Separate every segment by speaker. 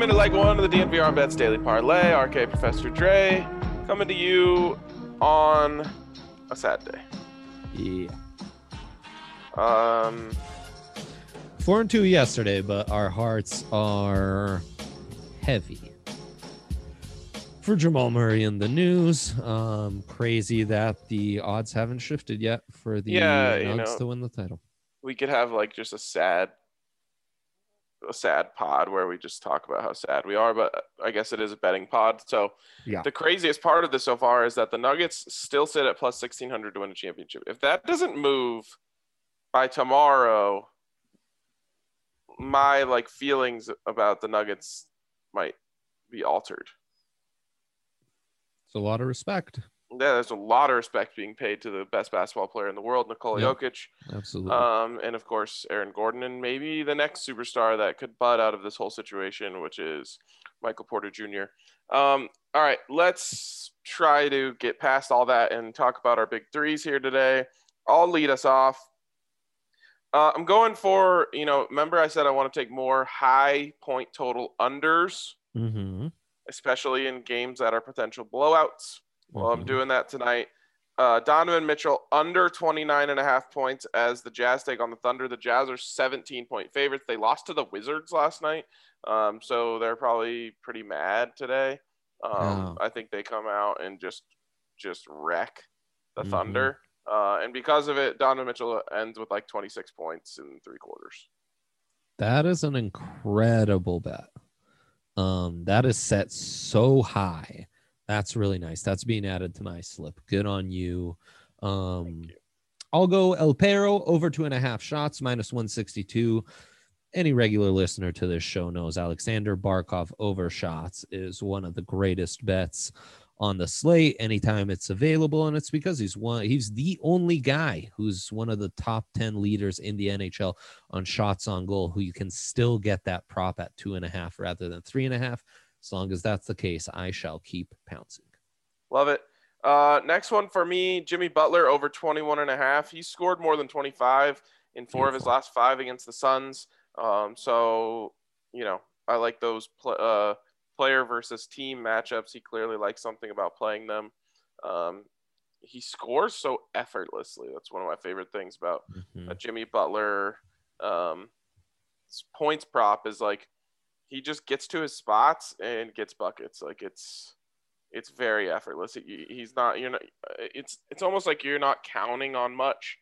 Speaker 1: Welcome into leg one of the DNVR Bets Daily Parlay. RK Professor Dre coming to you on a sad day.
Speaker 2: Yeah.
Speaker 1: Um,
Speaker 2: Four and two yesterday, but our hearts are heavy. For Jamal Murray in the news, um, crazy that the odds haven't shifted yet for the
Speaker 1: Yeah, you
Speaker 2: Nugs
Speaker 1: know.
Speaker 2: to win the title.
Speaker 1: we could have like just a sad, a sad pod where we just talk about how sad we are. But I guess it is a betting pod. So
Speaker 2: Yeah.
Speaker 1: the craziest part of this so far is that the Nuggets still sit at plus sixteen hundred to win a championship. If that doesn't move by tomorrow, my like feelings about the Nuggets might be altered.
Speaker 2: It's a lot of respect.
Speaker 1: Yeah, there's a lot of respect being paid to the best basketball player in the world, Nikola
Speaker 2: Yeah.
Speaker 1: Jokic.
Speaker 2: Absolutely.
Speaker 1: Um, and of course, Aaron Gordon, and maybe the next superstar that could bud out of this whole situation, which is Michael Porter Jr. Um, all right, let's try to get past all that and talk about our big threes here today. I'll lead us off. Uh, I'm going for, you know, remember I said I want to take more high point total unders,
Speaker 2: mm-hmm.
Speaker 1: especially in games that are potential blowouts. Well, I'm
Speaker 2: Mhm.
Speaker 1: doing that tonight. Uh, Donovan Mitchell under 29 and a half points as the Jazz take on the Thunder. The Jazz are 17 point favorites. They lost to the Wizards last night, um, so they're probably pretty mad today. Um,
Speaker 2: Oh.
Speaker 1: I think they come out and just just wreck the
Speaker 2: Mhm.
Speaker 1: Thunder, uh, and because of it, Donovan Mitchell ends with like 26 points in three quarters.
Speaker 2: That is an incredible bet. Um, that is set so high. That's really nice. That's being added to my slip. Good on you. Um,
Speaker 1: you.
Speaker 2: I'll go El Perro over two and a half shots, minus 162. Any regular listener to this show knows Alexander Barkov over shots is one of the greatest bets on the slate anytime it's available. And it's because he's one, he's the only guy who's one of the top 10 leaders in the NHL on shots on goal who you can still get that prop at two and a half rather than three and a half. As long as that's the case, I shall keep pouncing.
Speaker 1: Love it. Uh, next one for me, Jimmy Butler over 21 and a half. He scored more than 25 in four of his last five against the Suns. Um, so, you know, I like those pl- uh, player versus team matchups. He clearly likes something about playing them. Um, he scores so effortlessly. That's one of my favorite things about
Speaker 2: Mhm.
Speaker 1: a Jimmy Butler um, points prop is like he just gets to his spots and gets buckets. Like it's it's very effortless. He- He's not you're not. It's it's almost like you're not counting on much.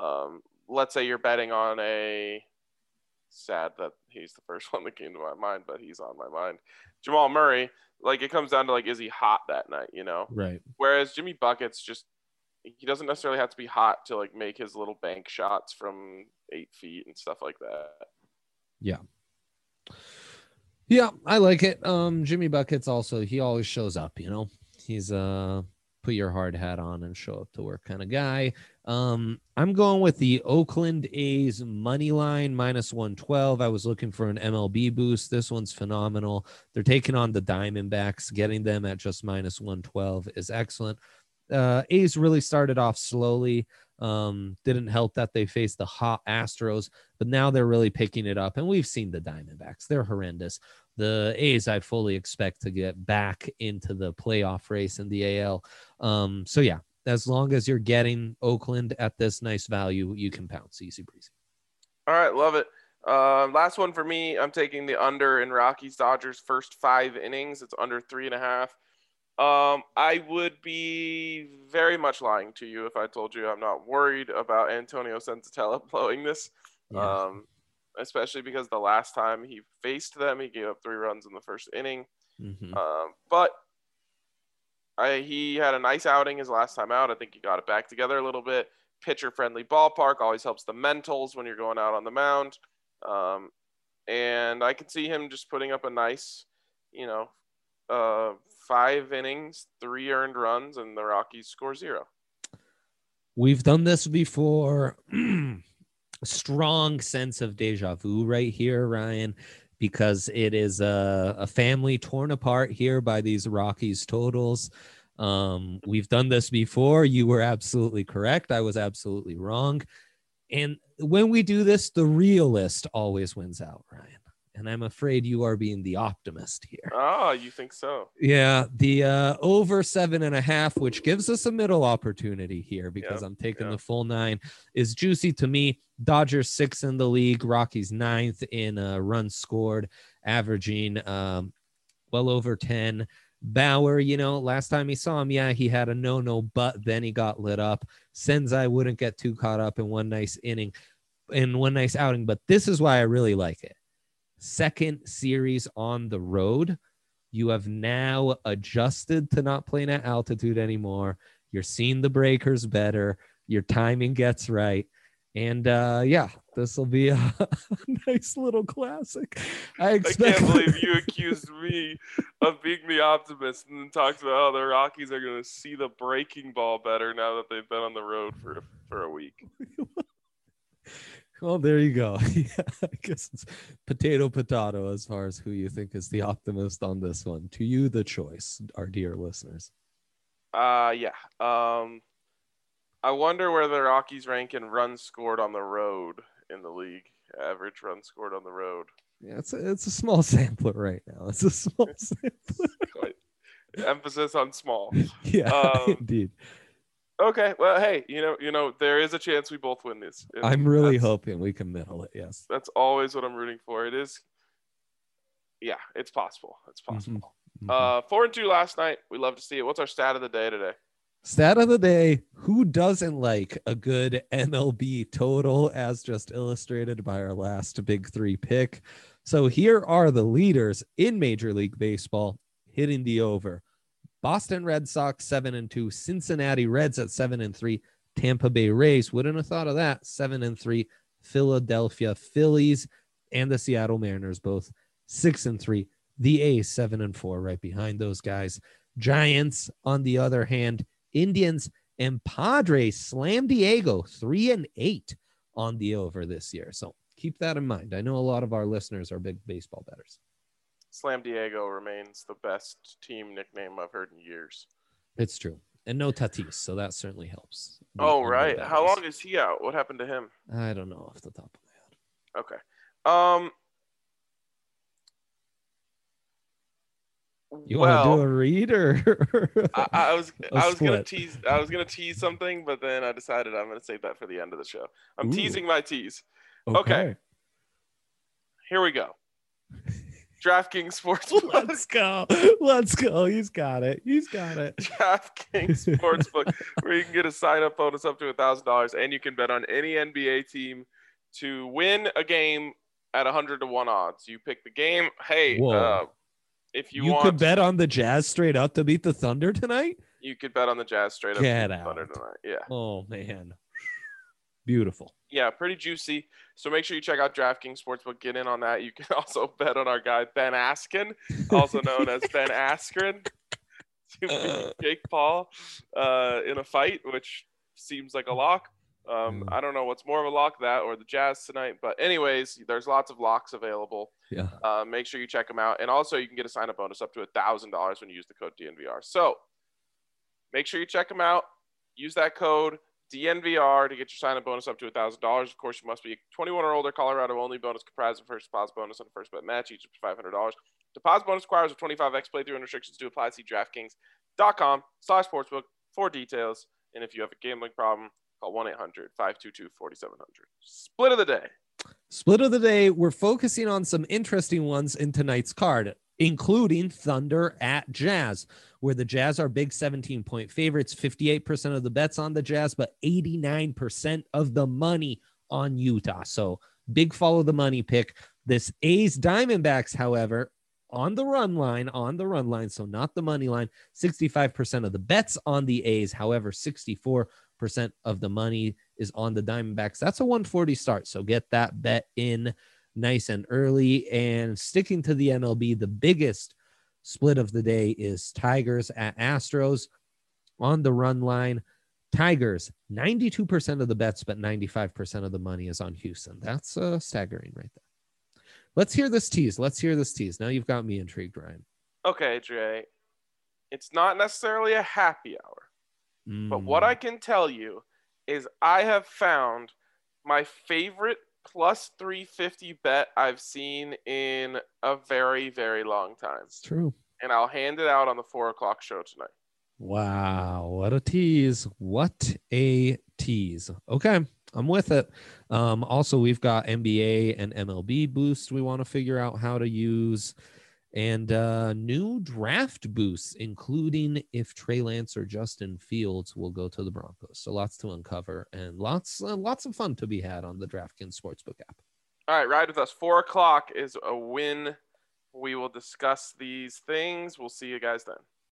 Speaker 1: Um, let's say you're betting on a sad that he's the first one that came to my mind, but he's on my mind. Jamal Murray. Like it comes down to like is he hot that night? You know.
Speaker 2: Right.
Speaker 1: Whereas Jimmy buckets just he doesn't necessarily have to be hot to like make his little bank shots from eight feet and stuff like that.
Speaker 2: Yeah, I like it. Um, Jimmy Buckets also he always shows up. You know, he's uh put your hard hat on and show up to work kind of guy. Um, I'm going with the Oakland A's money line minus 112. I was looking for an MLB boost. This one's phenomenal. They're taking on the Diamondbacks. Getting them at just minus 112 is excellent. Uh, A's really started off slowly. Um, didn't help that they faced the hot Astros, but now they're really picking it up. And we've seen the Diamondbacks; they're horrendous. The A's, I fully expect to get back into the playoff race in the AL. Um, so yeah, as long as you're getting Oakland at this nice value, you can pounce easy breezy.
Speaker 1: All right, love it. Um, last one for me. I'm taking the under in Rockies Dodgers first five innings. It's under three and a half. Um, I would be very much lying to you if I told you I'm not worried about Antonio Senzatela blowing this. Um, especially because the last time he faced them, he gave up three runs in the first inning.
Speaker 2: Mhm.
Speaker 1: Um, but I, he had a nice outing his last time out. I think he got it back together a little bit. Pitcher friendly ballpark always helps the mentals when you're going out on the mound. Um, and I could see him just putting up a nice, you know, uh, five innings, three earned runs, and the Rockies score zero.
Speaker 2: We've done this before. Strong sense of deja vu right here, Ryan, because it is a, a family torn apart here by these Rockies totals. Um, we've done this before. You were absolutely correct. I was absolutely wrong. And when we do this, the realist always wins out, Ryan. And I'm afraid you are being the optimist here.
Speaker 1: Oh, you think so?
Speaker 2: Yeah, the uh, over seven and a half, which gives us a middle opportunity here because
Speaker 1: Yep,
Speaker 2: I'm taking
Speaker 1: yep.
Speaker 2: the full nine, is juicy to me. Dodgers six in the league, Rockies ninth in uh, runs scored, averaging um, well over 10. Bauer, you know, last time he saw him, yeah, he had a no no, but then he got lit up. Senzai wouldn't get too caught up in one nice inning, in one nice outing, but this is why I really like it. Second series on the road. You have now adjusted to not playing at altitude anymore. You're seeing the breakers better. Your timing gets right. And uh, yeah, this will be a nice little classic. I
Speaker 1: I
Speaker 2: expect.
Speaker 1: can't believe you accused me of being the optimist and then talked about how the Rockies are going to see the breaking ball better now that they've been on the road for for a week.
Speaker 2: Well, there you go. yeah, I guess it's potato potato as far as who you think is the optimist on this one. To you, the choice, our dear listeners.
Speaker 1: Uh, yeah. Um, I wonder where the Rockies rank in runs scored on the road in the league. Average runs scored on the road.
Speaker 2: Yeah, it's a, it's a small sampler right now. It's a small sampler.
Speaker 1: Quite- Emphasis on small.
Speaker 2: yeah,
Speaker 1: Um,
Speaker 2: indeed.
Speaker 1: Okay. Well, hey, you know, you know, there is a chance we both win this.
Speaker 2: I'm really hoping we can middle it. Yes.
Speaker 1: That's always what I'm rooting for. It is. Yeah, it's possible. It's possible.
Speaker 2: Mhm.
Speaker 1: Uh, four and two last night. We love to see it. What's our stat of the day today?
Speaker 2: Stat of the day Who doesn't like a good MLB total, as just illustrated by our last big three pick? So here are the leaders in Major League Baseball hitting the over Boston Red Sox, seven and two, Cincinnati Reds at seven and three, Tampa Bay Rays. Wouldn't have thought of that. Seven and three, Philadelphia Phillies, and the Seattle Mariners, both six and three. The A's, seven and four, right behind those guys. Giants, on the other hand, Indians and Padres slam Diego three and eight on the over this year. So keep that in mind. I know a lot of our listeners are big baseball betters.
Speaker 1: Slam Diego remains the best team nickname I've heard in years.
Speaker 2: It's true. And no Tatis, so that certainly helps. the
Speaker 1: Oh, right. How long is he out? What happened to him?
Speaker 2: I don't know off the top of my head.
Speaker 1: Okay. Um.
Speaker 2: You
Speaker 1: well,
Speaker 2: want to do a read or?
Speaker 1: I, I was
Speaker 2: a
Speaker 1: I was gonna tease I was gonna tease something, but then I decided I'm gonna save that for the end of the show. I'm
Speaker 2: Ooh.
Speaker 1: teasing my tease. okay. Here we go. DraftKings Sportsbook.
Speaker 2: Let's go. Let's go. He's got it. He's got it.
Speaker 1: DraftKings Sportsbook, where you can get a sign up bonus up to a thousand dollars, and you can bet on any NBA team to win a game at hundred to one odds. You pick the game. Hey, uh, if you,
Speaker 2: You,
Speaker 1: want,
Speaker 2: could bet on the Jazz straight up to beat the Thunder tonight.
Speaker 1: you could bet on the Jazz straight up.
Speaker 2: Get
Speaker 1: to the Thunder tonight. Yeah,
Speaker 2: Oh man, beautiful.
Speaker 1: Yeah, pretty juicy. So make sure you check out DraftKings Sportsbook. Get in on that. You can also bet on our guy Ben Askin, also known as Ben Askren, to beat Jake Paul uh, in a fight, which seems like a lock. Um,
Speaker 2: Mm.
Speaker 1: I don't know what's more of a lock, that or the Jazz tonight. But anyways, there's lots of locks available.
Speaker 2: Yeah.
Speaker 1: Uh, make sure you check them out, and also you can get a sign-up bonus up to a thousand dollars when you use the code DNVR. So make sure you check them out. Use that code DNVR to get your sign-up bonus up to thousand dollars. Of course, you must be 21 or older. Colorado only. Bonus comprised of first deposit bonus and first bet match, each of five hundred dollars. Deposit bonus requires a 25x playthrough and restrictions to apply. See DraftKings.com slash sportsbook for details. And if you have a gambling problem, call 1-800-522-4700. Split of the day.
Speaker 2: Split of the day, we're focusing on some interesting ones in tonight's card, including Thunder at Jazz, where the Jazz are big 17 point favorites, 58% of the bets on the Jazz, but 89% of the money on Utah. So big follow the money pick. This A's Diamondbacks, however, on the run line, on the run line, so not the money line, 65% of the bets on the A's, however, 64% of the money is on the Diamondbacks. That's a 140 start. So get that bet in nice and early. And sticking to the MLB, the biggest split of the day is Tigers at Astros on the run line. Tigers, 92% of the bets, but 95% of the money is on Houston. That's uh, staggering right there. Let's hear this tease. Let's hear this tease. Now you've got me intrigued, Ryan.
Speaker 1: Okay, Dre. It's not necessarily a happy hour. But
Speaker 2: Mm,
Speaker 1: what I can tell you is I have found my favorite plus 350 bet I've seen in a very, very long time.
Speaker 2: It's true.
Speaker 1: And I'll hand it out on the four o'clock show tonight.
Speaker 2: Wow, what a tease. What a tease. Okay, I'm with it. Um, also, we've got NBA and MLB boost we want to figure out how to use and uh, new draft boosts, including if Trey Lance or Justin Fields will go to the Broncos. So lots to uncover and lots uh, lots of fun to be had on the DraftKings Sportsbook app.
Speaker 1: All right, ride with us. Four o'clock is a win. We will discuss these things. We'll see you guys then.